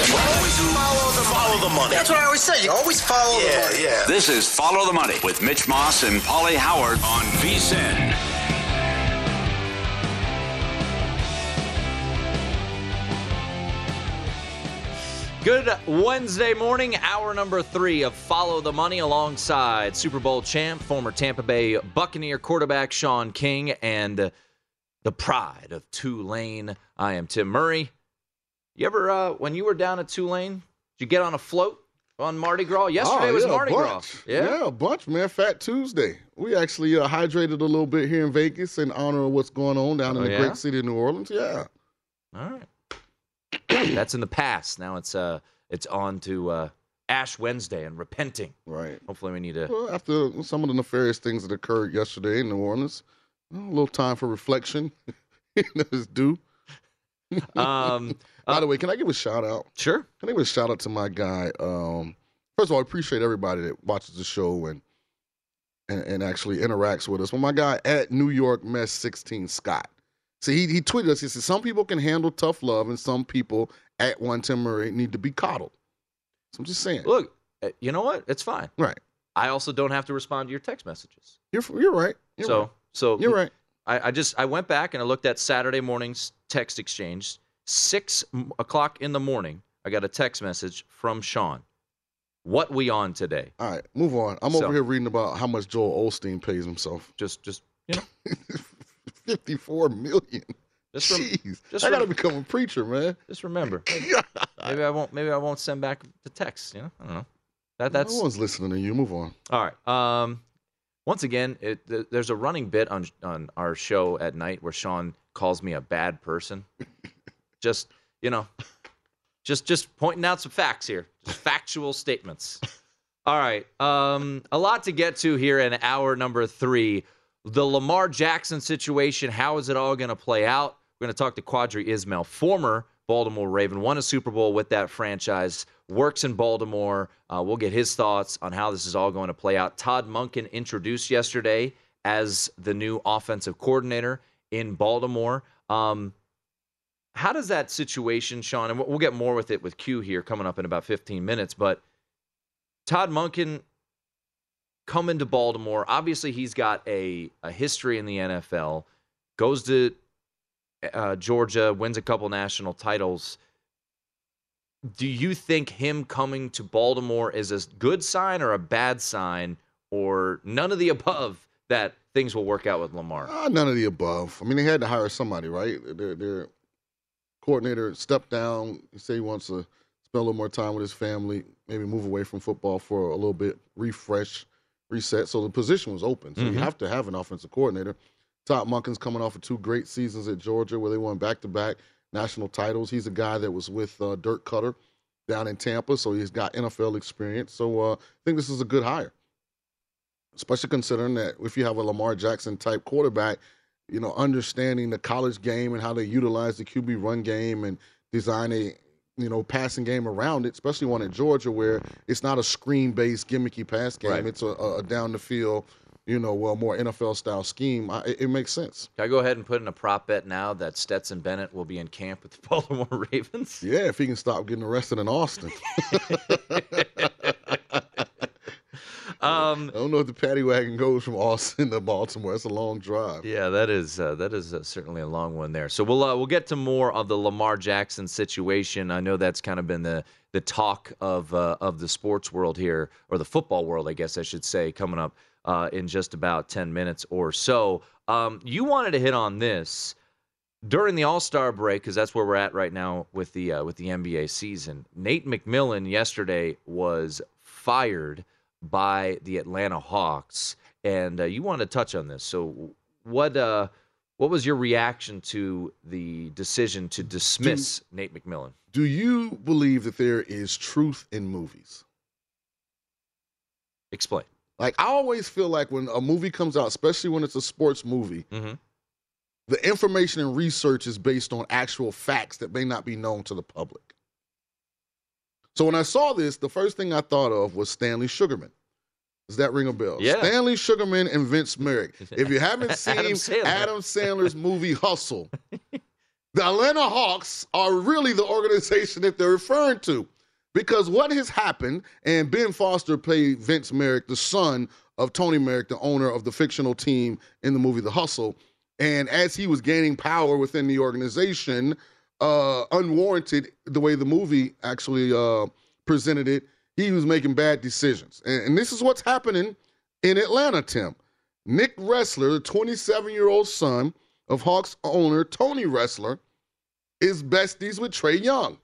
Always follow the, follow the money. That's what I always say. You always follow yeah, the money. Yeah. This is Follow the Money with Mitch Moss and Pauly Howard on VSIN. Good Wednesday morning, hour number three of Follow the Money alongside Super Bowl champ, former Tampa Bay Buccaneer quarterback Shaun King, and the pride of Tulane. I am Tim Murray. You ever, uh, when you were down at Tulane, did you get on a float on Mardi Gras? Yesterday oh, was yeah, Mardi Gras. Yeah? yeah, a bunch, man. Fat Tuesday. We actually uh, hydrated a little bit here in Vegas in honor of what's going on down in Oh, the yeah? great city of New Orleans. Yeah. All right. That's in the past. Now it's uh it's on to uh Ash Wednesday and repenting. Right. Hopefully we need to Well, after some of the nefarious things that occurred yesterday in New Orleans, a little time for reflection is due. Um By the way, can I give a shout out? Sure. Can I give a shout out to my guy? Um, first of all, I appreciate everybody that watches the show and, and and actually interacts with us. Well, my guy at New York Mess 16 Scott. See, he, he tweeted us. He said some people can handle tough love, and some people at one Tim Murray need to be coddled. So I'm just saying. Look, uh, you know what? It's fine. Right. I also don't have to respond to your text messages. You're you're right. You're so right. so You're right. I, I just I went back and I looked at Saturday morning's text exchange. Six o'clock in the morning, I got a text message from Shaun. What we on today? All right, move on. I'm So- over here reading about how much Joel Osteen pays himself. Just just you know, 54 million. Just rem- Jeez. just I got to rem- become a preacher, man. just remember. maybe I won't. Maybe I won't send back the text. You know, I don't know. That that's no one's listening to you. Move on. All right. Um, once again, it, th- there's a running bit on on our show at night where Shaun calls me a bad person. just you know, just just pointing out some facts here, just factual statements. All right. Um, a lot to get to here in hour number three. The Lamar Jackson situation. How is it all going to play out? We're going to talk to Qadry Ismail, former Baltimore Raven, won a Super Bowl with that franchise, works in Baltimore. Uh, we'll get his thoughts on how this is all going to play out. Todd Monken introduced yesterday as the new offensive coordinator in Baltimore. Um, how does that situation, Shaun, and we'll- get more with it with Q here coming up in about 15 minutes, but Todd Monken coming to Baltimore. Obviously, he's got a, a history in the NFL, goes to uh, Georgia, wins a couple national titles. Do you think him coming to Baltimore is a good sign or a bad sign, or none of the above that things will work out with Lamar? Uh, none of the above. I mean, they had to hire somebody, right? Their, their coordinator stepped down. He said he wants to spend a little more time with his family, maybe move away from football for a little bit, refresh, reset. So the position was open. So Mhm. you have to have an offensive coordinator. Todd Monken's coming off of two great seasons at Georgia where they won back to back national titles. He's a guy that was with uh, Dirk Koetter down in Tampa, so he's got NFL experience. So uh, I think this is a good hire, especially considering that if you have a Lamar Jackson type quarterback, you know, understanding the college game and how they utilize the QB run game and design a you know passing game around it, especially one at Georgia where it's not a screen based gimmicky pass game. Right. It's a, a down the field, you know, well more NFL style scheme. I, it, it makes sense. Can I go ahead and put in a prop bet now that Stetson Bennett will be in camp with the Baltimore Ravens? Yeah, if he can stop getting arrested in Austin. Um, I don't know if the paddy wagon goes from Austin to Baltimore. That's a long drive. Yeah, that is uh, that is uh, certainly a long one there. So we'll uh, we'll get to more of the Lamar Jackson situation. I know that's kind of been the the talk of uh, of the sports world here, or the football world, I guess I should say, coming up uh, in just about ten minutes or so. Um, you wanted to hit on this during the All Star break because that's where we're at right now with the uh, with the NBA season. Nate McMillan yesterday was fired by the Atlanta Hawks, and uh, you want to touch on this. So, what uh, what was your reaction to the decision to dismiss Nate McMillan? Do you believe that there is truth in movies? Explain. Like I always feel like when a movie comes out, especially when it's a sports movie, Mm-hmm. the information and research is based on actual facts that may not be known to the public. So when I saw this, the first thing I thought of was Stanley Sugarman. Does that ring a bell? Yeah. Stanley Sugarman and Vince Merrick. If you haven't seen Adam Adam, Sandler's movie Hustle, the Atlanta Hawks are really the organization that they're referring to. Because what has happened, and Ben Foster played Vince Merrick, the son of Tony Merrick, the owner of the fictional team in the movie The Hustle. And as he was gaining power within the organization, uh, unwarranted, the way the movie actually uh, presented it, he was making bad decisions. And, and this is what's happening in Atlanta, Tim. Nick Ressler, the 27 year old son of Hawks owner Tony Ressler, is besties with Trae Young.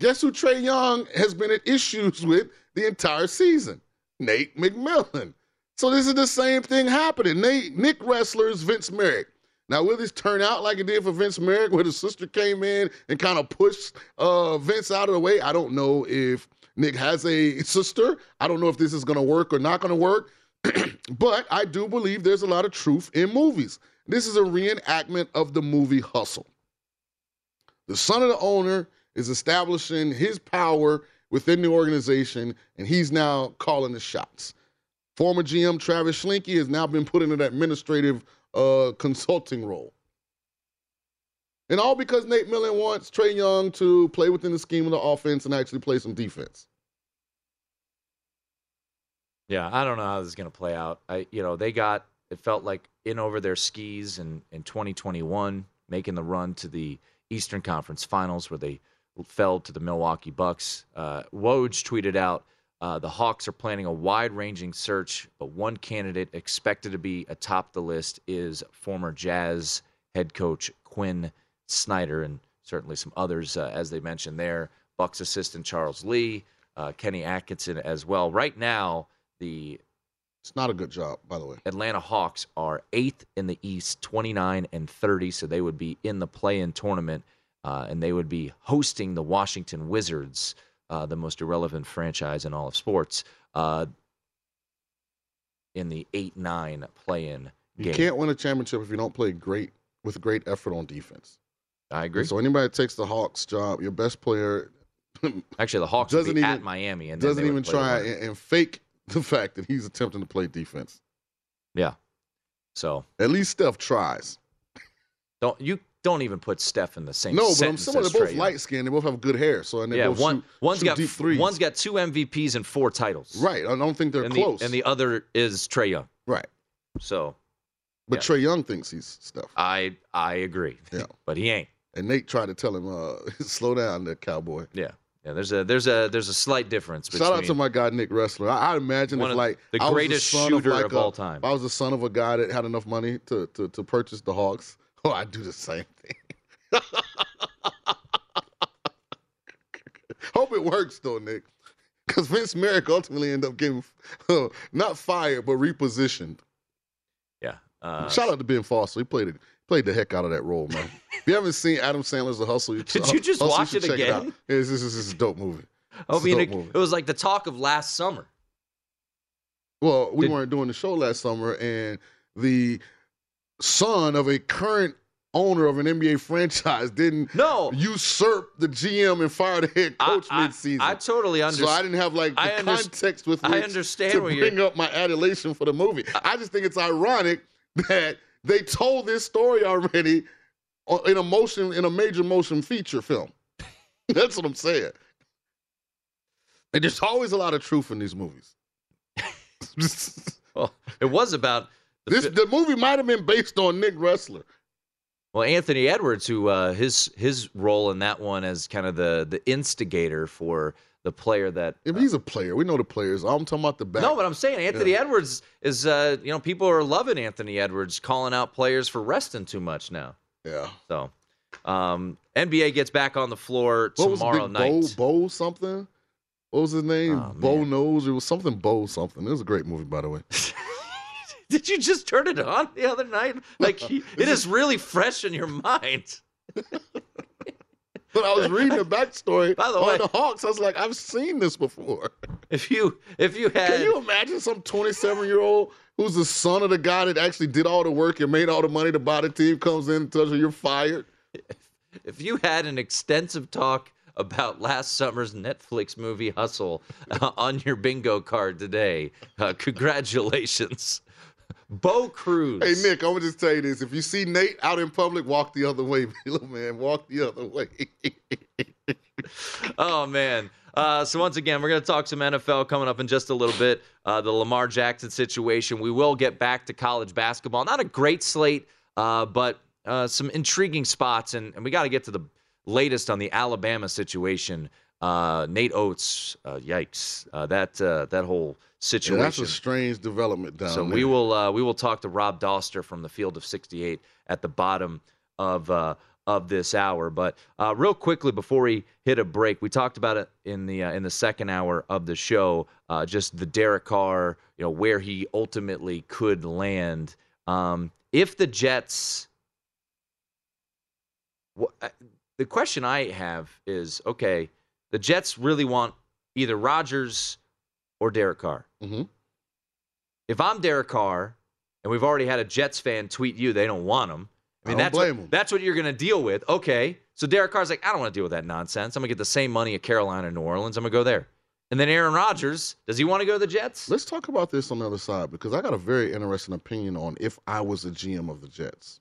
Guess who Trae Young has been at issues with the entire season? Nate McMillan. So this is the same thing happening. Nate, Nick Ressler's Vince Merrick. Now, will this turn out like it did for Vince Merrick, where the sister came in and kind of pushed uh, Vince out of the way? I don't know if Nick has a sister. I don't know if this is going to work or not going to work. but I do believe there's a lot of truth in movies. This is a reenactment of the movie Hustle. The son of the owner is establishing his power within the organization, and he's now calling the shots. Former GM Travis Schlenk has now been put in an administrative uh, consulting role. And all because Nate Millen wants Trae Young to play within the scheme of the offense and actually play some defense. Yeah, I don't know how this is going to play out. I, you know, they got it felt like in over their skis in in 2021, making the run to the Eastern Conference Finals where they fell to the Milwaukee Bucks. Uh, Woj tweeted out. Uh, the Hawks are planning a wide-ranging search, but one candidate expected to be atop the list is former Jazz head coach Quin Snyder, and certainly some others, uh, as they mentioned there. Bucks assistant Charles Lee, uh, Kenny Atkinson as well. Right now, the It's not a good job, by the way. Atlanta Hawks are eighth in the East, 29 and 30, so they would be in the play-in tournament, uh, and they would be hosting the Washington Wizards, uh, the most irrelevant franchise in all of sports, uh, in the eight-nine play-in game. You can't win a championship if you don't play great with great effort on defense. I agree. So anybody that takes the Hawks job, your best player Actually, the Hawks doesn't even at Miami, and doesn't even try and, and fake the fact that he's attempting to play defense. Yeah. So At least Steph tries. don't you don't even put Steph in the same. No, but I'm saying they're both light skinned. They both have good hair. So and they Yeah, both one shoot, one's shoot got deep threes. one's got two MVPs and four titles. right. I don't think they're and close. The, and the other is Trae Young. right. So But Yeah. Trae Young thinks he's Steph. I I agree. Yeah. but he ain't. And Nate tried to tell him, uh, slow down, there, cowboy. Yeah. Yeah. There's a there's a there's a slight difference between Shout out to my guy Nick Ressler. I, I imagine if like the greatest son shooter like of a- all time. If I was the son of a guy that had enough money to to, to purchase the Hawks, oh, I'd do the same thing. Hope it works though, Nick. Because Vince Merrick ultimately ended up getting uh, not fired but repositioned. Yeah. Uh, Shout out to Ben Foster. He played it, played the heck out of that role, man. if you haven't seen Adam Sandler's The Hustle, you Did you just Hustle, watch should it again? Yeah, this, this, this is a dope movie. I mean, dope it, movie. it was like the talk of last summer. Well, we Did- weren't doing the show last summer, and the son of a current owner of an NBA franchise didn't No. usurp the GM and fire the head coach I, mid-season. I totally understand. so I didn't have like the I context with which I understand to bring up my adulation for the movie. I just think it's ironic that they told this story already in a motion in a major motion feature film. That's what I'm saying. And there's always a lot of truth in these movies. well, it was about the This fi- the movie might have been based on Nick Ressler. well Anthony Edwards, who uh, his his role in that one as kind of the the instigator for the player that. If he's a player, we know the players. I'm talking about the back. No, but I'm saying Anthony Edwards is, uh, you know, people are loving Anthony Edwards, calling out players for resting too much now. yeah. So, um, NBA gets back on the floor What tomorrow night. Bo, Bo something? What was his name? Oh, Bo man. knows. It was something Bo something. It was a great movie, by the way. Did you just turn it on the other night? Like it is really fresh in your mind. But I was reading the backstory By the on way- the Hawks. I was like, I've seen this before. If you if you had Can you imagine some 27 year old who's the son of the guy that actually did all the work and made all the money to buy the team comes in and tells you you're fired? if you had an extensive talk about last summer's Netflix movie Hustle uh, on your bingo card today, uh, congratulations, Bo Cruz. Hey Nick, I'm gonna just tell you this: if you see Nate out in public, walk the other way, little man. Walk the other way. Oh man. Uh, so once again, we're going to talk some NFL coming up in just a little bit. Uh, the Lamar Jackson situation. We will get back to college basketball. Not a great slate, uh, but uh, some intriguing spots, and, and we got to get to the latest on the Alabama situation. Uh, Nate Oats, uh, yikes! Uh, that uh, that whole Yeah, situation. that's a strange development down So there. we will uh, we will talk to Rob Dauster from the Field of 68 at the bottom of uh, of this hour. But uh, real quickly before we hit a break, we talked about it in the uh, in the second hour of the show. Uh, just the Derek Carr, you know, where he ultimately could land um, if the Jets. uh, the question I have is okay, the Jets really want either Rodgers or Derek Carr. Mhm. If I'm Derek Carr, and we've already had a Jets fan tweet you they don't want him. I mean, I don't that's blame what, that's what you're going to deal with. Okay, so Derek Carr's like, I don't want to deal with that nonsense. I'm going to get the same money at Carolina and New Orleans. I'm going to go there. And then Aaron Rodgers, does he want to go to the Jets? Let's talk about this on the other side because I got a very interesting opinion on if I was the GM of the Jets.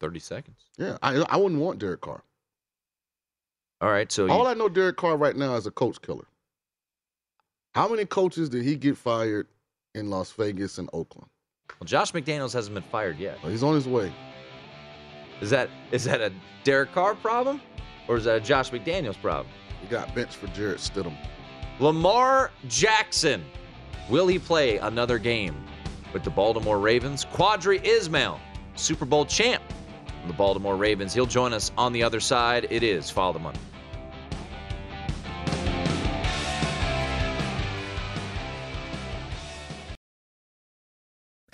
30 seconds. Yeah, I I wouldn't want Derek Carr. All right, so All you, I know Derek Carr right now is a coach killer. How many coaches did he get fired in Las Vegas and Oakland? well, Josh McDaniels hasn't been fired yet. Well, he's on his way. Is that is that a Derek Carr problem, or is that a Josh McDaniels problem? He got benched for Jarrett Stidham. Lamar Jackson. Will he play another game with the Baltimore Ravens? Qadry Ismail, Super Bowl champ from the Baltimore Ravens. He'll join us on the other side. It is Follow the Money.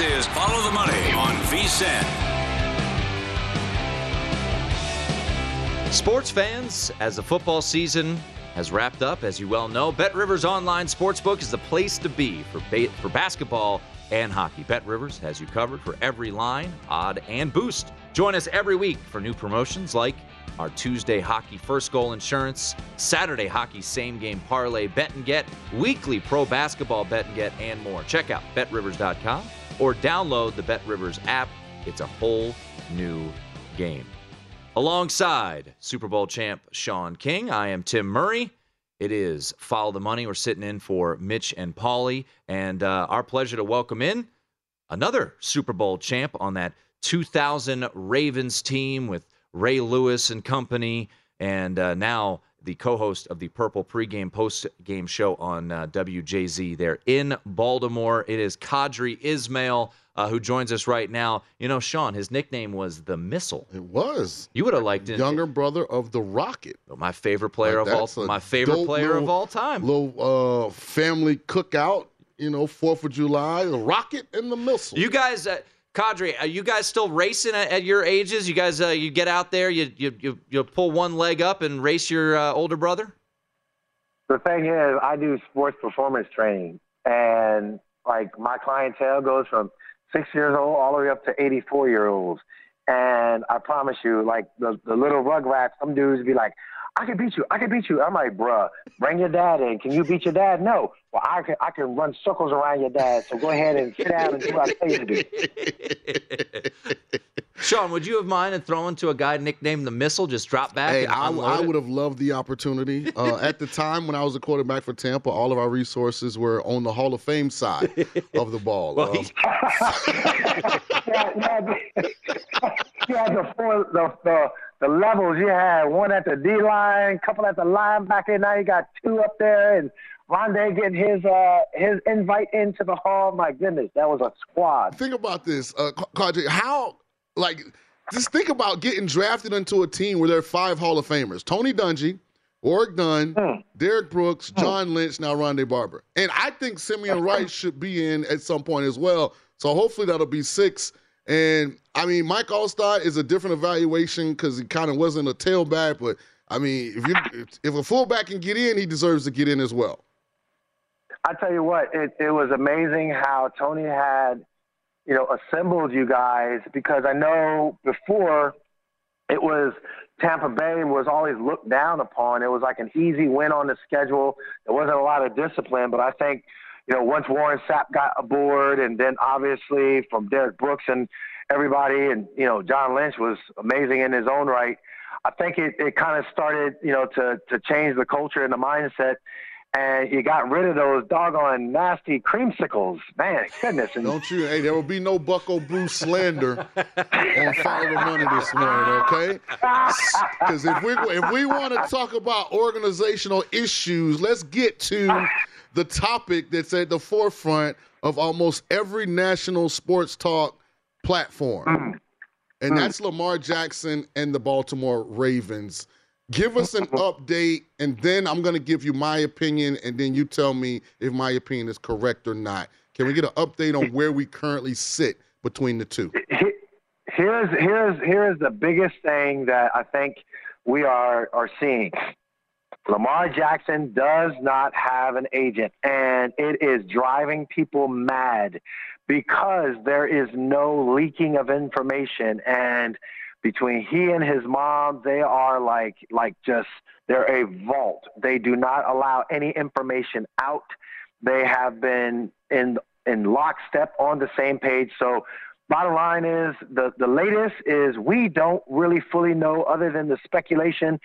Is Follow the Money on VSIN. Sports fans, as the football season has wrapped up, as you well know, Bet Rivers Online Sportsbook is the place to be for ba- for basketball and hockey. Bet Rivers has you covered for every line, odd, and boost. Join us every week for new promotions like our Tuesday hockey first goal insurance, Saturday hockey same game parlay bet and get, weekly pro basketball bet and get, and more. Check out betrivers.com or download the Bet Rivers app. It's a whole new game. Alongside Super Bowl champ Shaun King, I am Tim Murray. It is Follow the Money. We're sitting in for Mitch and Paulie, and uh, our pleasure to welcome in another Super Bowl champ on that 2000 Ravens team with Ray Lewis and company, and uh, now the co-host of the Purple pregame post-game show on uh, WJZ there in Baltimore. It is Qadry Ismail uh, who joins us right now. You know, Shaun, his nickname was the Missile. It was. You would have liked it. Younger brother of the Rocket. My favorite player Like, of all, my favorite player little- of all time. Little uh, family cookout, you know, Fourth of July, the Rocket and the Missile. You guys, uh, Qadry, are you guys still racing at, at your ages? You guys, uh, you get out there, you you you, you pull one leg up and race your uh, older brother. The thing is, I do sports performance training, and like my clientele goes from six years old all the way up to 84 year olds. And I promise you, like the, the little rugrats, some dudes be like, I can beat you. I can beat you. I'm like, bruh, bring your dad in. Can you beat your dad? No. Well, I can. I can run circles around your dad. So go ahead and sit down and do what I tell you to do. Shaun, would you have minded throwing to a guy nicknamed the Missile? Just drop back. Hey, and I, I would have loved the opportunity. Uh, at the time when I was a quarterback for Tampa, all of our resources were on the Hall of Fame side of the ball. Well, Um, he's- yeah, yeah, you had the four, the, the the levels. You had one at the D line, couple at the linebacker. Now you got two up there, and Rondé getting his uh his invite into the hall. My goodness, that was a squad. think about this, uh, Qadry. How, like, just think about getting drafted into a team where there are five Hall of Famers: Tony Dungy, Warrick Dunn, Hmm. Derrick Brooks, John Lynch, now Rondé Barber. And I think Simeon Wright should be in at some point as well. So hopefully that'll be six. And I mean, Mike Alstott is a different evaluation because he kind of wasn't a tailback, but I mean, if you if a fullback can get in, he deserves to get in as well. I tell you what, it, it was amazing how Tony had, you know, assembled you guys because I know before it was Tampa Bay was always looked down upon. It was like an easy win on the schedule. There wasn't a lot of discipline, but I think, you know, once Warren Sapp got aboard and then obviously from Derrick Brooks and everybody and, you know, John Lynch was amazing in his own right. I think it, it kind of started, you know, to to change the culture and the mindset and you got rid of those doggone nasty creamsicles. Man, goodness. And Don't you? Hey, there will be no Bucko Blue slander on the Money this morning, okay? Because if we if we want to talk about organizational issues, let's get to the topic that's at the forefront of almost every national sports talk platform, hmm. and hmm. that's Lamar Jackson and the Baltimore Ravens. Give us an update, and then I'm going to give you my opinion, and then you tell me if my opinion is correct or not. Can we get an update on where we currently sit between the two? here's here's here's the biggest thing that I think we are are seeing. Lamar Jackson does not have an agent, and it is driving people mad because there is no leaking of information and between he and his mom, they are like like just they're a vault. They do not allow any information out. They have been in in lockstep on the same page. So bottom line is the the latest is we don't really fully know other than the speculation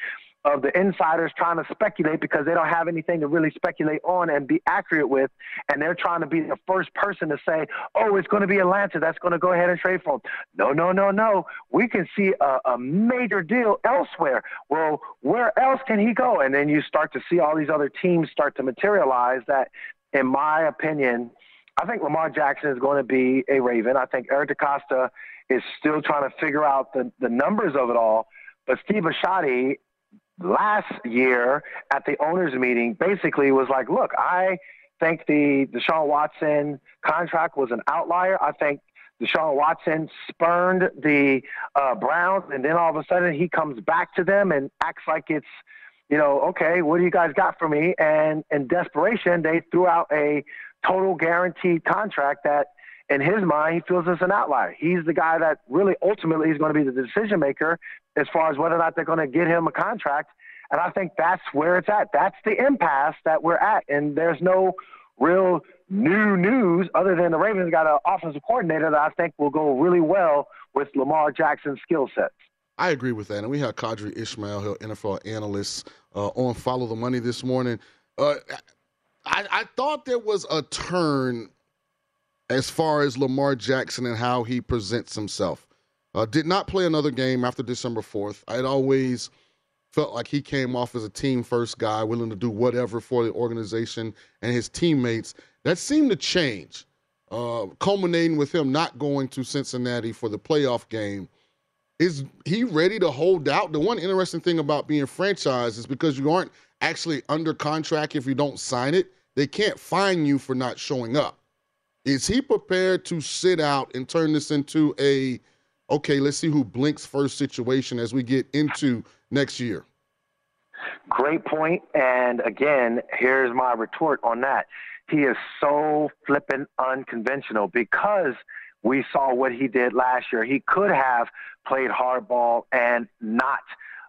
of the insiders trying to speculate because they don't have anything to really speculate on and be accurate with. And they're trying to be the first person to say, oh, it's going to be Atlanta that's going to go ahead and trade for him. No, no, no, no. We can see a, a major deal elsewhere. Well, where else can he go? And then you start to see all these other teams start to materialize that, in my opinion, I think Lamar Jackson is going to be a Raven. I think Eric DeCosta is still trying to figure out the, the numbers of it all. But Steve Bisciotti last year at the owners meeting basically was like, look, I think the Deshaun Watson contract was an outlier. I think Deshaun Watson spurned the uh, Browns, and then all of a sudden he comes back to them and acts like it's, you know, okay, what do you guys got for me? And in desperation, they threw out a total guaranteed contract that in his mind, he feels it's an outlier. He's the guy that really ultimately is going to be the decision maker as far as whether or not they're going to get him a contract. And I think that's where it's at. That's the impasse that we're at. And there's no real new news other than the Ravens got an offensive coordinator that I think will go really well with Lamar Jackson's skill sets. I agree with that. And we have Ismail, here NFL analyst, uh, on Follow the Money this morning. Uh, I, I thought there was a turn as far as Lamar Jackson and how he presents himself. Uh, did not play another game after December 4th. I had always felt like he came off as a team first guy, willing to do whatever for the organization and his teammates. That seemed to change, uh, culminating with him not going to Cincinnati for the playoff game. Is he ready to hold out? The one interesting thing about being franchised is because you aren't actually under contract if you don't sign it, they can't fine you for not showing up. Is he prepared to sit out and turn this into a okay, let's see who blinks first situation as we get into next year? Great point. And again, here's my retort on that. He is so flippin' unconventional because we saw what he did last year. He could have played hardball and not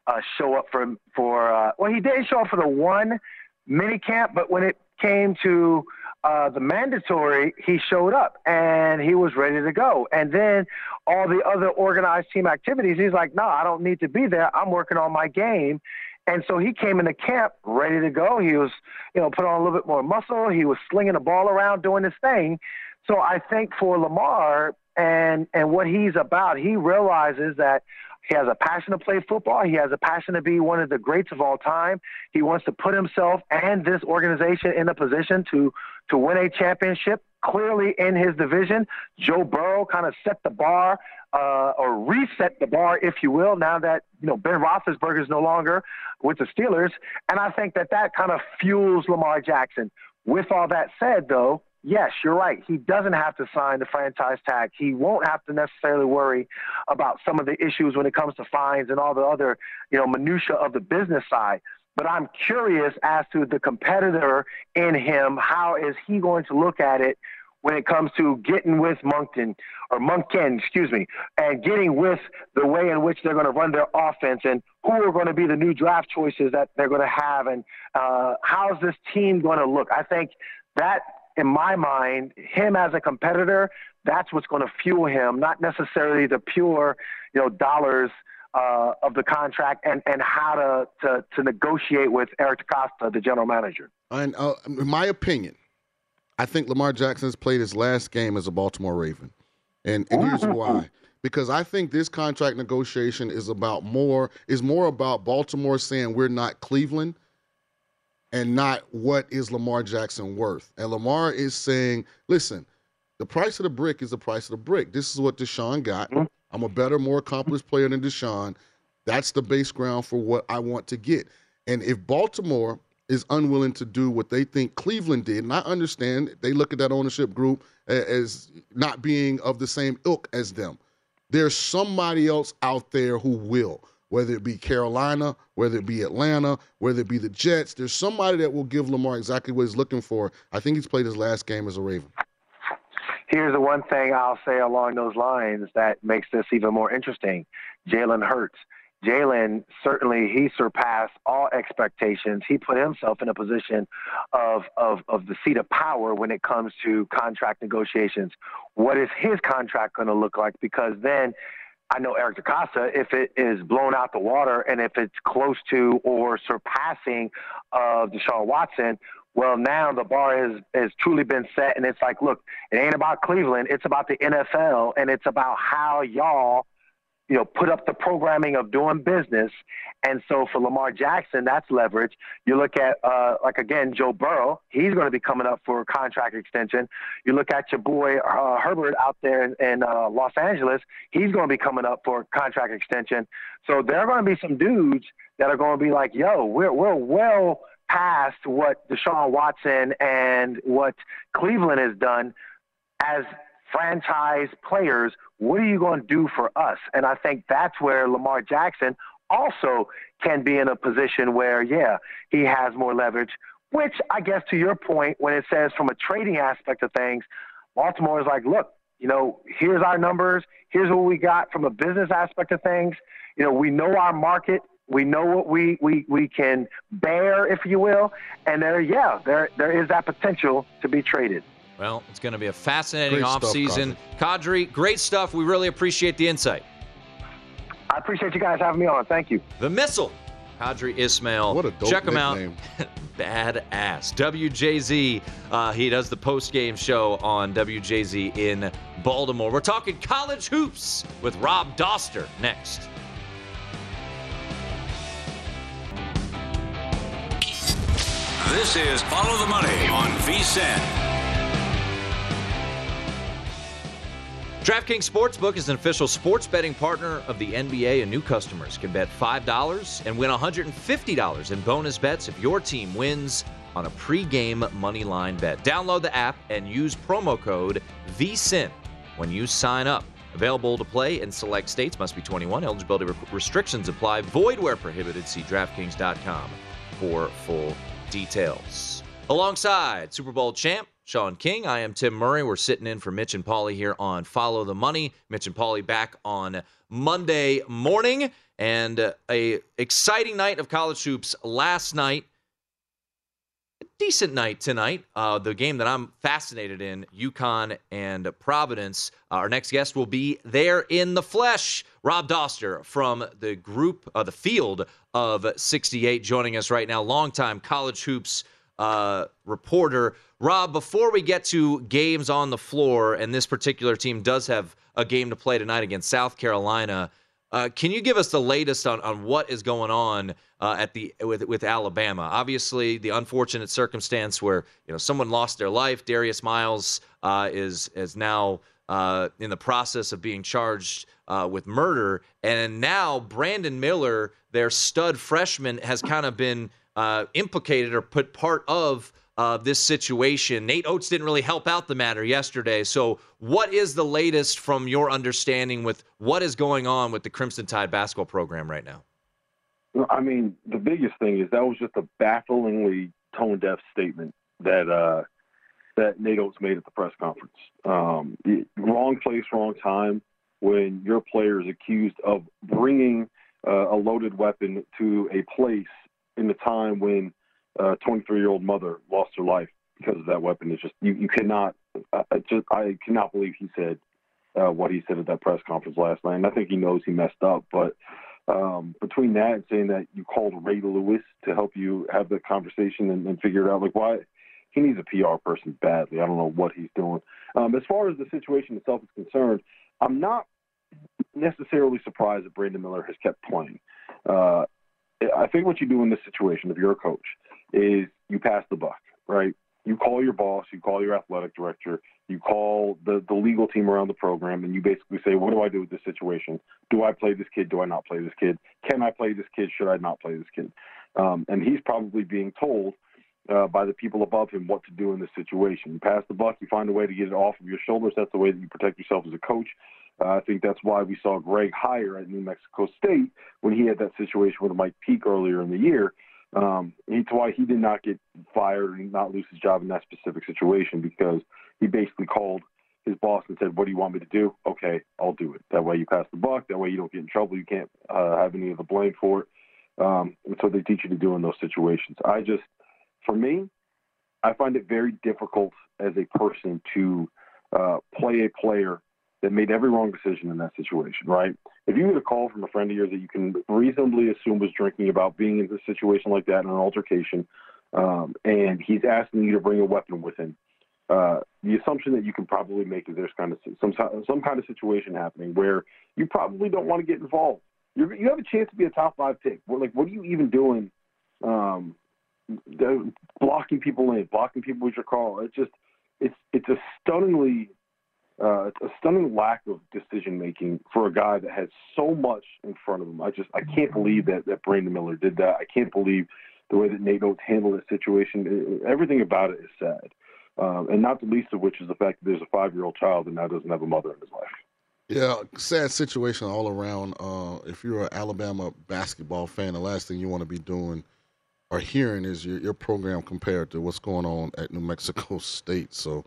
uh, show up for for. Uh, well, he did show up for the one mini camp, but when it came to uh, the mandatory, he showed up and he was ready to go. And then all the other organized team activities, he's like, no, I don't need to be there. I'm working on my game. And so he came into camp ready to go. He was, you know, put on a little bit more muscle. He was slinging the ball around, doing his thing. So I think for Lamar and and what he's about, he realizes that he has a passion to play football. He has a passion to be one of the greats of all time. He wants to put himself and this organization in a position to to win a championship. Clearly in his division, Joe Burrow kind of set the bar uh, or reset the bar, if you will. Now that you know Ben Roethlisberger is no longer with the Steelers, and I think that that kind of fuels Lamar Jackson. With all that said, though, yes, you're right. He doesn't have to sign the franchise tag. He won't have to necessarily worry about some of the issues when it comes to fines and all the other, you know, minutia of the business side. But I'm curious as to the competitor in him. How is he going to look at it when it comes to getting with Monkton or Monken, excuse me, and getting with the way in which they're going to run their offense and who are going to be the new draft choices that they're going to have and uh, how's this team going to look? I think that in my mind, him as a competitor, that's what's going to fuel him, not necessarily the pure, you know, dollars uh, of the contract and, and how to, to, to negotiate with Eric DeCosta, the general manager. And uh, in my opinion, I think Lamar Jackson has played his last game as a Baltimore Raven. And, and here's why. Because I think this contract negotiation is about more, is more about Baltimore saying we're not Cleveland and not what is Lamar Jackson worth. And Lamar is saying, listen, the price of the brick is the price of the brick. This is what Deshaun got. Mm-hmm. I'm a better, more accomplished player than Deshaun. That's the base ground for what I want to get. And if Baltimore is unwilling to do what they think Cleveland did, and I understand they look at that ownership group as not being of the same ilk as them. There's somebody else out there who will, whether it be Carolina, whether it be Atlanta, whether it be the Jets. There's somebody that will give Lamar exactly what he's looking for. I think he's played his last game as a Raven. Here's the one thing I'll say along those lines that makes this even more interesting Jalen Hurts. Jalen certainly he surpassed all expectations. He put himself in a position of, of of the seat of power when it comes to contract negotiations. What is his contract going to look like? Because then I know Eric DeCosta, if it is blown out the water and if it's close to or surpassing of uh, Deshaun Watson, well, now the bar has, has truly been set. And it's like, look, it ain't about Cleveland. It's about the NFL. And it's about how y'all, you know, put up the programming of doing business. And so for Lamar Jackson, that's leverage. You look at, uh, like, again, Joe Burrow, he's going to be coming up for a contract extension. You look at your boy uh, Herbert out there in, in uh, Los Angeles, he's going to be coming up for a contract extension. So there are going to be some dudes that are going to be like, yo, we're, we're well – past what Deshaun Watson and what Cleveland has done as franchise players, what are you going to do for us? And I think that's where Lamar Jackson also can be in a position where, yeah, he has more leverage, which I guess to your point, when it says from a trading aspect of things, Baltimore is like, look, you know, here's our numbers. Here's what we got from a business aspect of things. You know, we know our market. We know what we, we, we can bear, if you will, and there, yeah, there there is that potential to be traded. Well, it's going to be a fascinating great offseason. Qadry, great stuff. We really appreciate the insight. I appreciate you guys having me on. Thank you. The Missile, Qadry Ismail. What a dope Check him out. Badass. WJZ. Uh, he does the post game show on WJZ in Baltimore. We're talking college hoops with Rob Dauster next. This is Follow the Money on VSIN. DraftKings Sportsbook is an official sports betting partner of the NBA, and new customers can bet $5 and win $150 in bonus bets if your team wins on a pregame money line bet. Download the app and use promo code VSIN when you sign up. Available to play in select states, must be 21. Eligibility restrictions apply. Void where prohibited. See DraftKings.com for full details. Alongside Super Bowl champ Shaun King, I am Tim Murray. We're sitting in for Mitch and Paulie here on Follow the Money. Mitch and Paulie back on Monday morning, and uh, a exciting night of college hoops last night. Decent night tonight. Uh, the game that I'm fascinated in, UConn and Providence. Uh, our next guest will be there in the flesh. Rob Dauster from the group, uh, the field of 68, joining us right now. Longtime college hoops uh, reporter. Rob, before we get to games on the floor, and this particular team does have a game to play tonight against South Carolina. Uh, can you give us the latest on, on what is going on uh, at the with with Alabama? Obviously, the unfortunate circumstance where you know someone lost their life. Darius Miles uh, is is now uh, in the process of being charged uh, with murder. And now Brandon Miller, their stud freshman, has kind of been uh, implicated or put part of uh, this situation. Nate Oats didn't really help out the matter yesterday. So, what is the latest from your understanding with what is going on with the Crimson Tide basketball program right now? I mean, the biggest thing is that was just a bafflingly tone deaf statement that uh, that Nate Oats made at the press conference. Um, wrong place, wrong time. When your player is accused of bringing uh, a loaded weapon to a place in the time when a 23 year old mother lost her life because of that weapon, it's just you, you cannot. I, just I cannot believe he said uh, what he said at that press conference last night. And I think he knows he messed up, but Um, between that and saying that you called Ray Lewis to help you have the conversation and, and figure it out, like why he needs a PR person badly. I don't know what he's doing. Um, as far as the situation itself is concerned, I'm not necessarily surprised that Brandon Miller has kept playing. Uh, I think what you do in this situation, if you're a coach, is you pass the buck, right? You call your boss, you call your athletic director, you call the, the legal team around the program, and you basically say, What do I do with this situation? Do I play this kid? Do I not play this kid? Can I play this kid? Should I not play this kid? Um, and he's probably being told uh, by the people above him what to do in this situation. You pass the buck, you find a way to get it off of your shoulders. That's the way that you protect yourself as a coach. Uh, I think that's why we saw Greg Heiar at New Mexico State when he had that situation with Mike Peake earlier in the year. Um, it's why he did not get fired and not lose his job in that specific situation because he basically called his boss and said, "What do you want me to do? Okay, I'll do it. That way you pass the buck. That way you don't get in trouble. You can't uh, have any of the blame for it." Um, and so they teach you to do in those situations. I just, for me, I find it very difficult as a person to uh, play a player that made every wrong decision in that situation, right? If you get a call from a friend of yours that you can reasonably assume was drinking about being in a situation like that in an altercation, um, and he's asking you to bring a weapon with him, uh, the assumption that you can probably make is there's kind of some some kind of situation happening where you probably don't want to get involved. You're, you have a chance to be a top five pick. Like, what are you even doing? Um, blocking people in, blocking people with your call. It's just, it's it's a stunningly uh, a stunning lack of decision making for a guy that has so much in front of him. I just I can't believe that that Brandon Miller did that. I can't believe the way that Nate Oats handled that situation. Everything about it is sad, um, and not the least of which is the fact that there's a five year old child that now doesn't have a mother in his life. Yeah, sad situation all around. Uh, if you're an Alabama basketball fan, the last thing you want to be doing or hearing is your, your program compared to what's going on at New Mexico State. So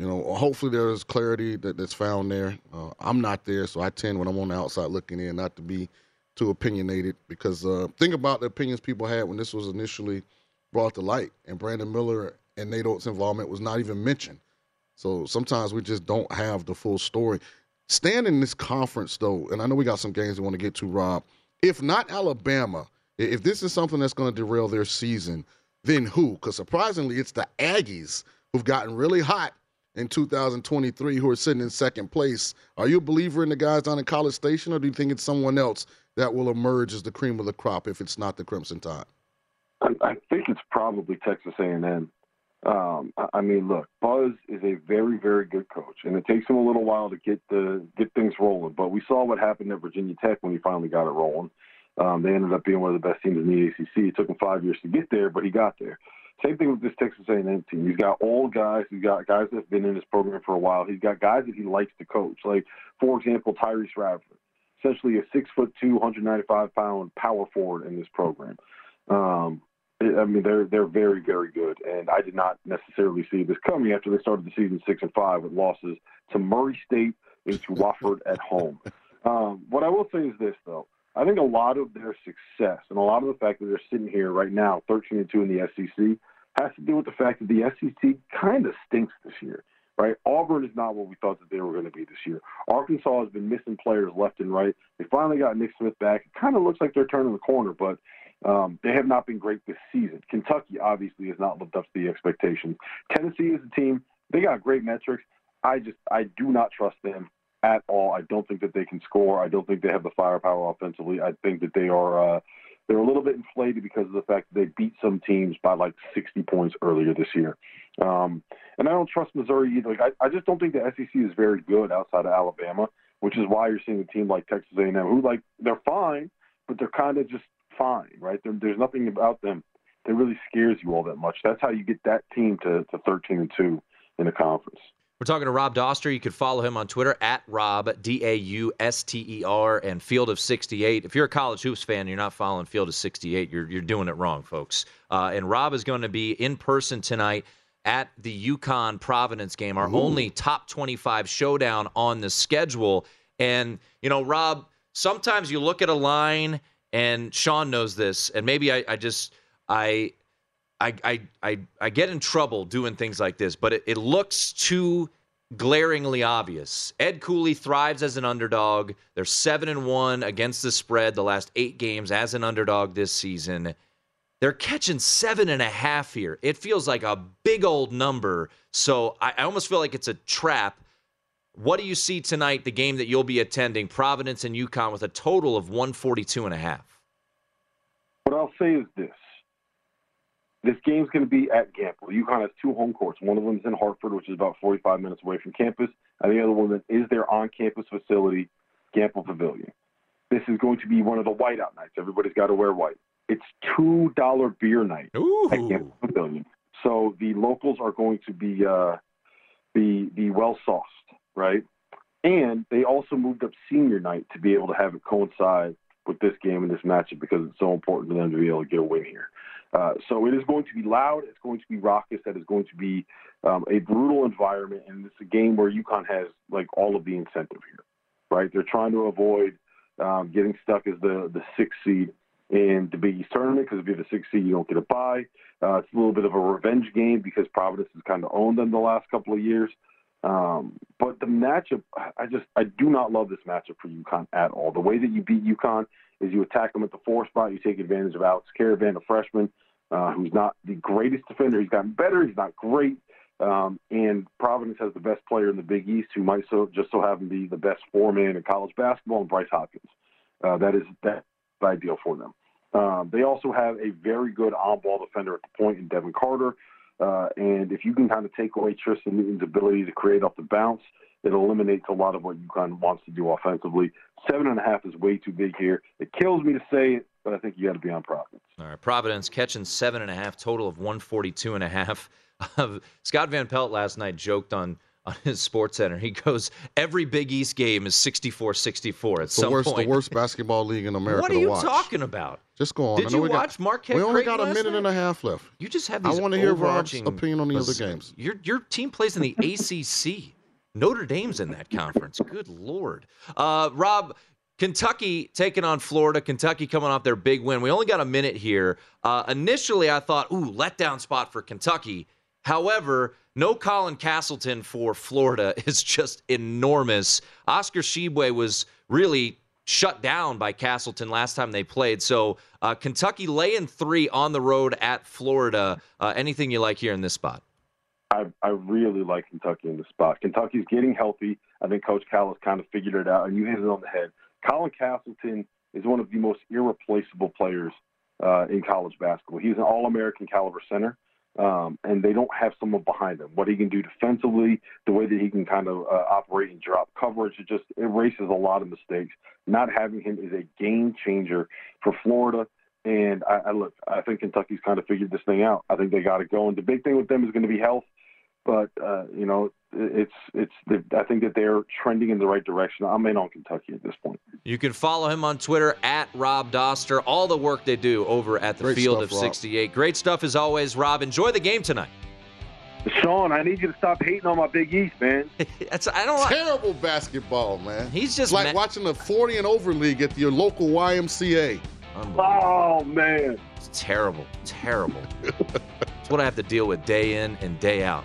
you know, hopefully there's clarity that, that's found there. Uh, I'm not there, so I tend when I'm on the outside looking in not to be too opinionated because uh, think about the opinions people had when this was initially brought to light, and Brandon Miller and Nate Oats' involvement was not even mentioned. So sometimes we just don't have the full story. Stand in this conference though, and I know we got some games we want to get to, Rob. If not Alabama, if this is something that's going to derail their season, then who? Because surprisingly, it's the Aggies who've gotten really hot in 2023 who are sitting in second place. Are you a believer in the guys down in College Station, or do you think it's someone else that will emerge as the cream of the crop if it's not the Crimson Tide? I think it's probably Texas A&M. Um, I mean, look, Buzz is a very, very good coach, and it takes him a little while to get the get things rolling. But we saw what happened at Virginia Tech when he finally got it rolling. Um, they ended up being one of the best teams in the ACC. It took him five years to get there, but he got there. Same thing with this Texas A&M team. He's got old guys. He's got guys that've been in his program for a while. He's got guys that he likes to coach. Like, for example, Tyrece Radford, essentially a six foot two, 195 pound power forward in this program. Um, I mean, they're they're very very good, and I did not necessarily see this coming after they started the season six and five with losses to Murray State and to Wofford at home. Um, what I will say is this, though. I think a lot of their success and a lot of the fact that they're sitting here right now, 13 and 2 in the SEC, has to do with the fact that the SEC kind of stinks this year, right? Auburn is not what we thought that they were going to be this year. Arkansas has been missing players left and right. They finally got Nick Smith back. It kind of looks like they're turning the corner, but um, they have not been great this season. Kentucky obviously has not lived up to the expectations. Tennessee is a team. They got great metrics. I just I do not trust them at all. I don't think that they can score. I don't think they have the firepower offensively. I think that they are uh, they're a little bit inflated because of the fact that they beat some teams by like 60 points earlier this year. Um, and I don't trust Missouri either. Like I, I just don't think the SEC is very good outside of Alabama, which is why you're seeing a team like Texas A&M, who like they're fine, but they're kind of just fine, right? There, there's nothing about them that really scares you all that much. That's how you get that team to, to 13 and two in the conference. We're talking to Rob Dauster. You can follow him on Twitter at Rob D A U S T E R and Field of 68. If you're a college hoops fan and you're not following Field of 68, you're you're doing it wrong, folks. Uh, and Rob is going to be in person tonight at the UConn Providence game, our Ooh. only top 25 showdown on the schedule. And you know, Rob, sometimes you look at a line, and Shaun knows this, and maybe I, I just I I, I, I, get in trouble doing things like this, but it, it looks too glaringly obvious. Ed Cooley thrives as an underdog. They're seven and one against the spread the last eight games as an underdog this season. They're catching seven and a half here. It feels like a big old number. So I, I almost feel like it's a trap. What do you see tonight, the game that you'll be attending, Providence and UConn, with a total of 142 and a half? What I'll say is this. This game's going to be at Gampel. UConn has two home courts. One of them is in Hartford, which is about 45 minutes away from campus, and the other one is their on-campus facility, Gampel Pavilion. This is going to be one of the whiteout nights. Everybody's got to wear white. It's two dollar beer night Ooh. at Gampel Pavilion. So the locals are going to be uh, be be well sauced, right? And they also moved up senior night to be able to have it coincide with this game and this matchup because it's so important for them to be able to get a win here. Uh, so it is going to be loud. It's going to be raucous. That is going to be um, a brutal environment, and it's a game where UConn has like all of the incentive here, right? They're trying to avoid um, getting stuck as the the sixth seed in the Big East tournament because if you're the sixth seed, you don't get a bye. Uh, it's a little bit of a revenge game because Providence has kind of owned them the last couple of years. Um, but the matchup, I just I do not love this matchup for UConn at all. The way that you beat UConn is you attack them at the four spot. You take advantage of Alex Karaban, a freshman uh, who's not the greatest defender. He's gotten better. He's not great. Um, and Providence has the best player in the Big East, who might so just so happen to be the best four man in college basketball, and Bryce Hopkins. Uh, that is that ideal for them. Um, they also have a very good on-ball defender at the point in Devin Carter. Uh, and if you can kind of take away Tristan Newton's ability to create off the bounce, it eliminates a lot of what UConn wants to do offensively. Seven and a half is way too big here. It kills me to say it, but I think you got to be on Providence. All right, Providence catching seven and a half, total of 142 and a half. Scott Van Pelt last night joked on on his sports center. He goes, every Big East game is 64-64 at It's some the worst, point. the worst basketball league in America what are to you watch. talking about? Just go on. Did I know you we watch got, Marquette We only Creighton got a minute night? and a half left. You just have I wanna hear Rob's opinion on the other games. Your your team plays in the ACC. Notre Dame's in that conference. Good lord, uh, Rob. Kentucky taking on Florida. Kentucky coming off their big win. We only got a minute here. Uh, initially, I thought, ooh, letdown spot for Kentucky. However, no Colin Castleton for Florida is just enormous. Oscar Tshiebwe was really shut down by Castleton last time they played. So uh, Kentucky laying three on the road at Florida. Uh, anything you like here in this spot? I, I really like Kentucky in the spot. Kentucky's getting healthy. I think Coach Cal has kind of figured it out, and you hit it on the head. Colin Castleton is one of the most irreplaceable players uh, in college basketball. He's an All-American caliber center, um, and they don't have someone behind him. What he can do defensively, the way that he can kind of uh, operate and drop coverage, it just erases a lot of mistakes. Not having him is a game changer for Florida. And I, I look, I think Kentucky's kind of figured this thing out. I think they got it going. The big thing with them is going to be health. But uh, you know, it's it's. I think that they're trending in the right direction. I'm in on Kentucky at this point. You can follow him on Twitter at Rob Dauster. All the work they do over at the Great Field stuff, of Rob. 68. Great stuff as always, Rob. Enjoy the game tonight. Shaun, I need you to stop hating on my Big East, man. That's I don't like. Terrible basketball, man. He's just It's like ma- watching the 40 and over league at your local YMCA. Oh man, It's terrible, terrible. it's what I have to deal with day in and day out.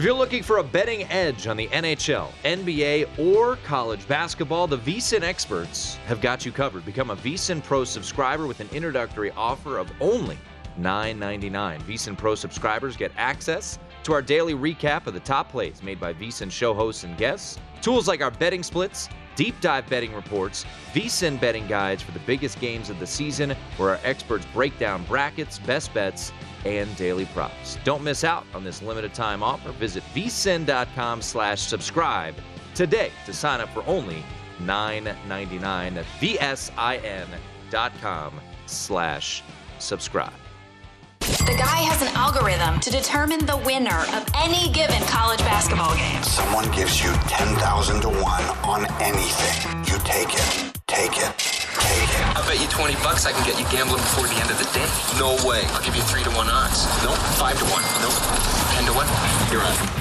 If you're looking for a betting edge on the NHL, NBA, or college basketball, the VSIN experts have got you covered. Become a VSIN Pro subscriber with an introductory offer of only $9.99. VSIN Pro subscribers get access to our daily recap of the top plays made by VSIN show hosts and guests, tools like our betting splits, deep dive betting reports, VSIN betting guides for the biggest games of the season, where our experts break down brackets, best bets, and daily props. Don't miss out on this limited time offer. Visit vsin.com slash subscribe today to sign up for only $9.99. That's vsin dot com slash subscribe. The guy has an algorithm to determine the winner of any given college basketball game. Someone gives you 10,000 to 1 on anything. You take it. Take it. Take it. I bet you 20 bucks I can get you gambling before the end of the day. No way. I'll give you 3 to 1 odds. Nope. 5 to 1. Nope. 10 to 1. You're on.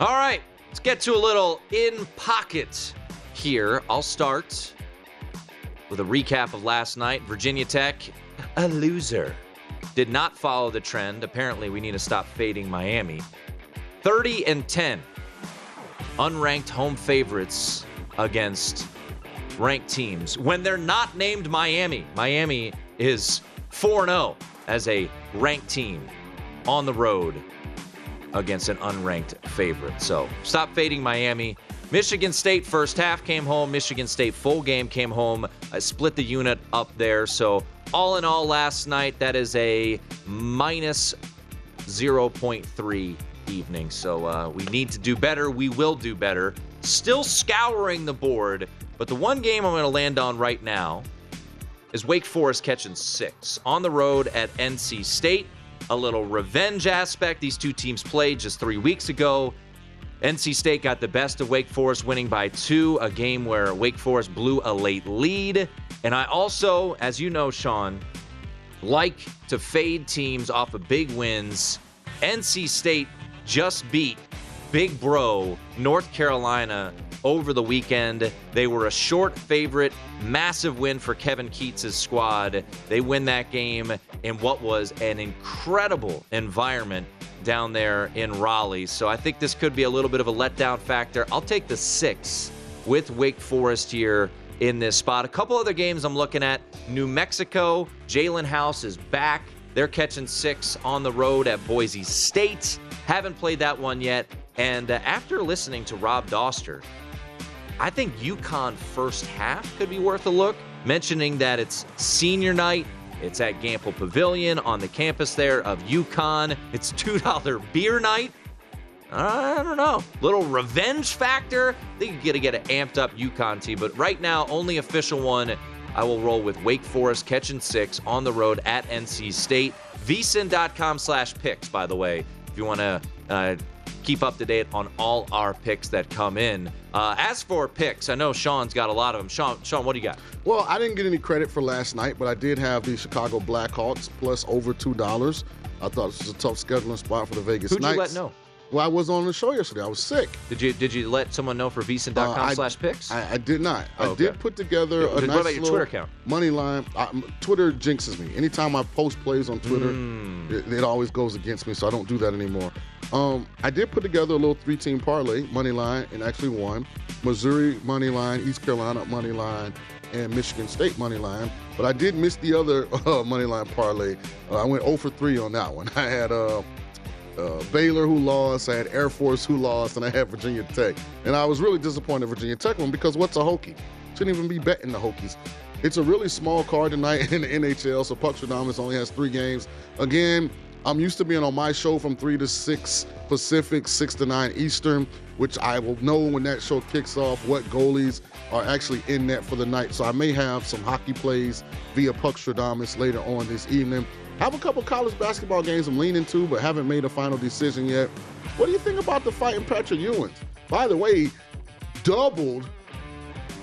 All right, let's get to a little in pocket here. I'll start with a recap of last night. Virginia Tech, a loser. Did not follow the trend. Apparently, we need to stop fading Miami. 30 and 10. Unranked home favorites against ranked teams when they're not named Miami. Miami is 4 0 as a ranked team on the road against an unranked favorite. So stop fading Miami. Michigan State first half came home. Michigan State full game came home. I split the unit up there. So all in all, last night that is a minus 0.3 evening. So uh, we need to do better. We will do better. Still scouring the board, but the one game I'm going to land on right now is Wake Forest catching six on the road at NC State. A little revenge aspect. These two teams played just three weeks ago. NC State got the best of Wake Forest, winning by two, a game where Wake Forest blew a late lead. And I also, as you know, Shaun, like to fade teams off of big wins. NC State just beat Big Bro, North Carolina, over the weekend. They were a short favorite, massive win for Kevin Keatts' squad. They win that game in what was an incredible environment down there in Raleigh. So I think this could be a little bit of a letdown factor. I'll take the six with Wake Forest here in this spot. A couple other games I'm looking at New Mexico, Jaelen House is back. They're catching six on the road at Boise State. Haven't played that one yet. And uh, after listening to Rob Dauster, I think UConn first half could be worth a look. Mentioning that it's senior night, it's at Gampel Pavilion on the campus there of UConn. It's $2 beer night. I don't know. Little revenge factor. I think you're going to get an amped up UConn team. But right now, only official one, I will roll with Wake Forest catching six on the road at NC State. vsin.com slash picks, by the way. If you want to uh, keep up to date on all our picks that come in. Uh, as for picks, I know Shaun's got a lot of them. Shaun, Shaun, what do you got? Well, I didn't get any credit for last night, but I did have the Chicago Blackhawks plus over two dollars. I thought this was a tough scheduling spot for the Vegas Who'd Knights. you let know? Well, I was on the show yesterday. I was sick. Did you did you let someone know for vsin.com Uh, I- slash picks? I, I did not. Oh, I okay. did put together a What nice about your little Twitter account? money line. I, Twitter jinxes me. Anytime I post plays on Twitter, Mm. it, it always goes against me, so I don't do that anymore. Um, I did put together a little three-team parlay money line and actually won. Missouri money line, East Carolina money line, and Michigan State money line. But I did miss the other uh, money line parlay. Uh, I went 0 for 3 on that one. I had uh, uh, Baylor who lost, I had Air Force who lost, and I had Virginia Tech. And I was really disappointed Virginia Tech one because what's a Hokie? Shouldn't even be betting the Hokies. It's a really small card tonight in the NHL, so Puck Stradamus only has three games. Again, I'm used to being on my show from 3 to 6 Pacific, 6 to 9 Eastern, which I will know when that show kicks off what goalies are actually in net for the night. So I may have some hockey plays via Puck Stradamus later on this evening. I have a couple college basketball games I'm leaning to, but haven't made a final decision yet. What do you think about the fighting Patrick Ewing? By the way, doubled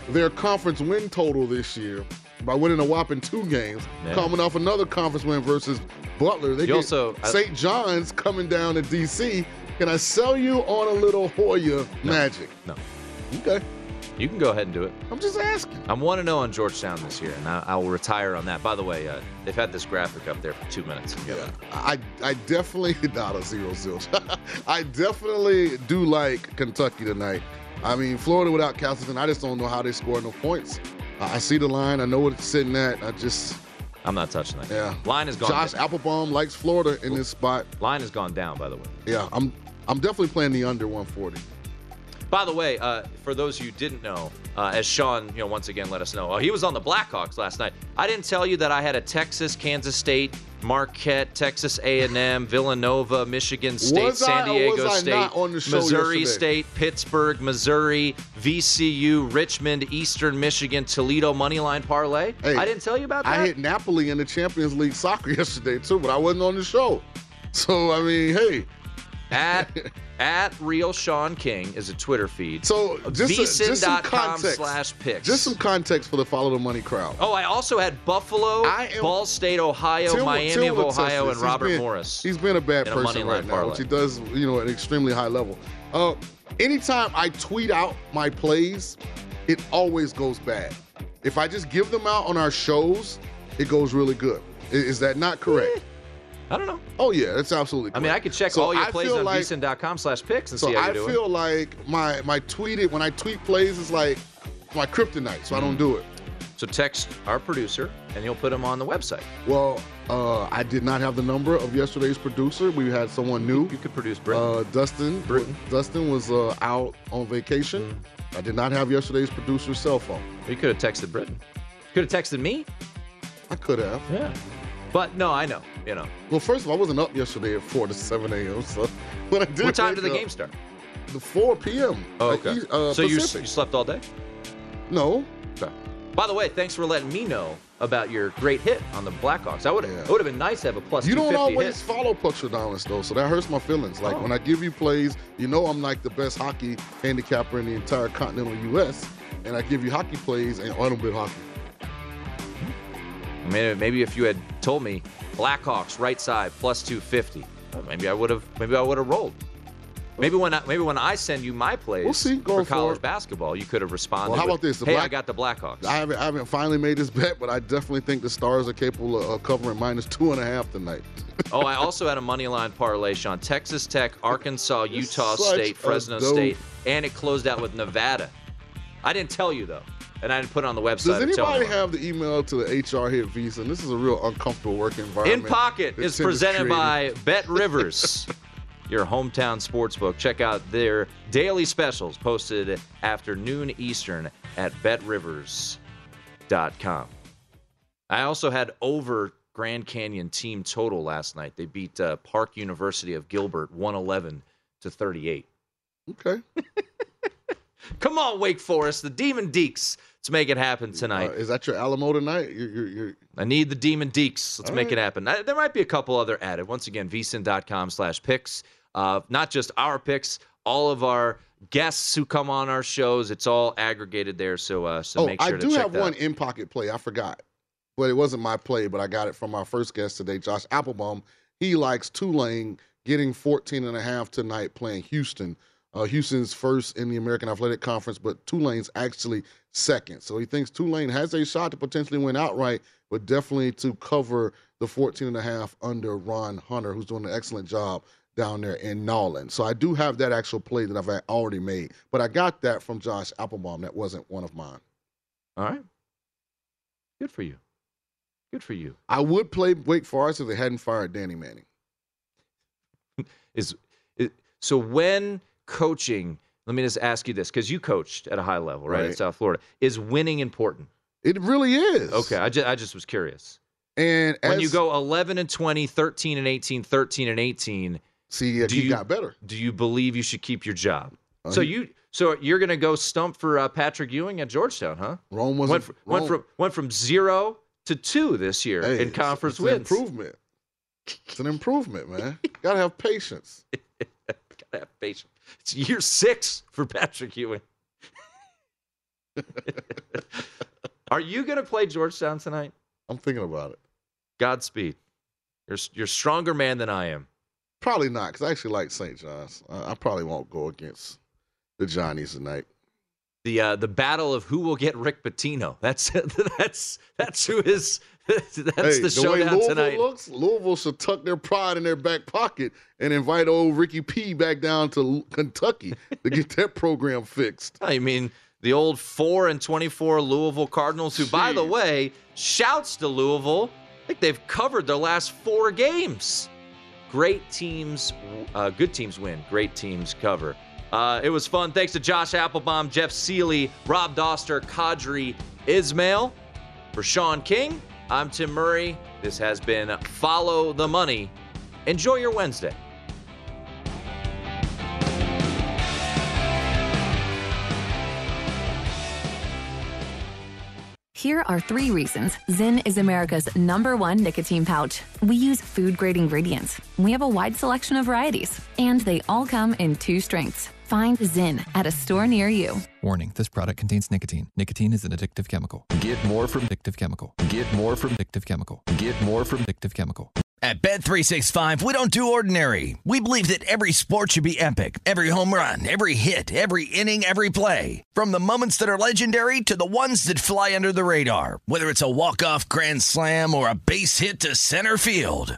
their conference win total this year by winning a whopping two games, Yeah. coming off another conference win versus Butler. They You also- St. John's coming down to DC. Can I sell you on a little Hoya magic? No. Okay. You can go ahead and do it. I'm just asking. I'm 1 0 on Georgetown this year, and I, will retire on that. By the way, uh, they've had this graphic up there for two minutes. Yeah, I I definitely not a zero zilch. I definitely do like Kentucky tonight. I mean, Florida without Castleton, I just don't know how they score no points. I I see the line. I know what it's sitting at. I just I'm not touching that. yeah. Line has gone Josh down. Applebaum likes Florida in this spot. Line has gone down, by the way. Yeah, I'm I'm definitely playing the under 140. By the way, uh, for those who didn't know, uh, as Shaun, you know, once again let us know, uh, he was on the Blackhawks last night. I didn't tell you that I had a Texas, Kansas State, Marquette, Texas A&M, Villanova, Michigan State, Was San Diego I State, not on the show Missouri yesterday? State, Pittsburgh, Missouri, VCU, Richmond, Eastern Michigan, Toledo moneyline parlay. Hey, I didn't tell you about that. I hit Napoli in the Champions League soccer yesterday too, but I wasn't on the show. So I mean, hey, at at real Shaun King is a Twitter feed. So just, a, just some context. slash picks. Just some context for the follow the money crowd. Oh, I also had Buffalo, am- Ball State, Ohio, Tim Miami Tim of Ohio, and. Robert been- Morris. He's been a bad in a person right now, parlay. which he does, you know, at an extremely high level. Uh, anytime I tweet out my plays, it always goes bad. If I just give them out on our shows, it goes really good. Is that not correct? I don't know. Oh yeah, that's absolutely. I mean, I could check So all your I plays on like- VSiN.com slash picks and So see how I you're doing. feel like my my tweeted when I tweet plays is like my kryptonite, so I Mm-hmm. don't do it. so text our producer, and he'll put them on the website. Well, uh, I did not have the number of yesterday's producer. We had someone new. You could produce Britton. Uh, Dustin. Britton. Dustin was uh, out on vacation. Mm-hmm. I did not have yesterday's producer's cell phone. you could have texted Britton. Could have texted me. I could have. Yeah. But no, I know. You know. Well, first of all, I wasn't up yesterday at 4 to 7 a.m. So when I did What time did the up, game start? The 4 p.m. Oh, okay. Uh, so you, you slept all day? No. Okay. By the way, thanks for letting me know about your great hit on the Blackhawks. I would it would have been nice to have a plus You don't always hit. follow Puck Stradamus though, so that hurts my feelings. Like Oh. when I give you plays, you know I'm like the best hockey handicapper in the entire continental U.S. And I give you hockey plays and I don't bet hockey. Maybe, maybe if you had told me Blackhawks right side plus 250, uh, maybe I would have maybe I would have rolled. Maybe when I, maybe when I send you my plays We'll see. For college forward. basketball, you could have responded. Well, how with, about this? The hey, I got the Blackhawks. I haven't, I haven't finally made this bet, but I definitely think the Stars are capable of covering minus two and a half tonight. oh, I also had a money line parlay, Shaun. Texas Tech, Arkansas, Utah State, Fresno dope. State, and it closed out with Nevada. I didn't tell you though, and I didn't put it on the website. Does anybody have the email to the HR hit Visa? And this is a real uncomfortable work environment. In Pocket is presented by Bet Rivers, your hometown sportsbook. Check out their daily specials posted after noon Eastern at betrivers.com. I also had over Grand Canyon team total last night. They beat uh, Park University of Gilbert 111 to 38. Okay. Come on, Wake Forest, the Demon Deacs. Let's make it happen tonight. Uh, is that your Alamo tonight? You're, you're, you're, I need the Demon Deacs. Let's All make right. it happen. Uh, There might be a couple other added. Once again, vsin.com slash picks. Uh, not just our picks, all of our guests who come on our shows. It's all aggregated there. So, uh, so oh, make sure I do have one out. in pocket play. I forgot, but it wasn't my play, but I got it from our first guest today, Josh Applebaum. He likes Tulane getting 14 and a half tonight playing Houston. Uh, Houston's first in the American Athletic Conference, but Tulane's actually second. So he thinks Tulane has a shot to potentially win outright, but definitely to cover the 14 and a half under Ron Hunter, who's doing an excellent job down there in Nolland. So I do have that actual play that I've already made, but I got that from Josh Applebaum. That wasn't one of mine. All right. Good for you. Good for you. I would play Wake Forest if they hadn't fired Danny Manning. Is, is so when coaching, let me just ask you this because you coached at a high level, right, in Right. South Florida. Is winning important? It really is. Okay, I just, I just was curious. And when as- you go 11 and 20, 13 and 18, 13 and 18, see, do you, got better. Do you believe you should keep your job? Uh, so you so you're going to go stump for uh, Patrick Ewing at Georgetown, huh? Rome went, wasn't- fr- went Rome- from went from zero to two this year Hey, in conference it's, it's wins. an improvement. It's an improvement, man. Gotta have patience. Gotta have patience. It's year six for Patrick Ewing. Are you going to play Georgetown tonight? I'm thinking about it. Godspeed. You're you're a stronger man than I am. Probably not, because I actually like St. John's. I, I probably won't go against the Johnnies tonight. The uh, the battle of who will get Rick Pitino. That's that's that's who is that's hey, the the way showdown Louisville tonight. looks, Louisville should tuck their pride in their back pocket and invite old Ricky P back down to Kentucky to get that program fixed. I mean, the old four and twenty-four Louisville Cardinals, who, by the way, shouts to Louisville. I think they've covered their last four games. Great teams, uh, good teams win. Great teams cover. Uh, it was fun. Thanks to Josh Applebaum, Jeff Seeley, Rob Dauster, Qadry Ismail. For Shaun King, I'm Tim Murray. This has been Follow the Money. Enjoy your Wednesday. Here are three reasons Zyn is America's number one nicotine pouch. We use food grade ingredients. We have a wide selection of varieties, and they all come in two strengths. Find Zyn at a store near you. Warning this product contains nicotine. Nicotine is an addictive chemical. Get more from addictive chemical. Get more from addictive chemical. Get more from addictive chemical. At Bet365, we don't do ordinary. We believe that every sport should be epic. Every home run, every hit, every inning, every play. From the moments that are legendary to the ones that fly under the radar. Whether it's a walk-off grand slam or a base hit to center field.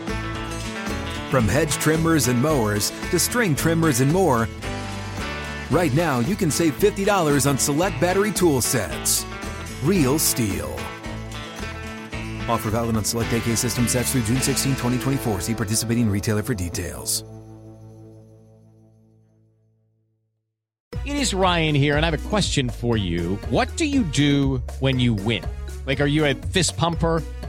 From hedge trimmers and mowers to string trimmers and more, right now you can save $50 on select battery tool sets. Real STIHL. Offer valid on select AK system sets through June 16, 2024. See participating retailer for details. It is Ryan here, and I have a question for you. What do you do when you win? Like, are you a fist pumper?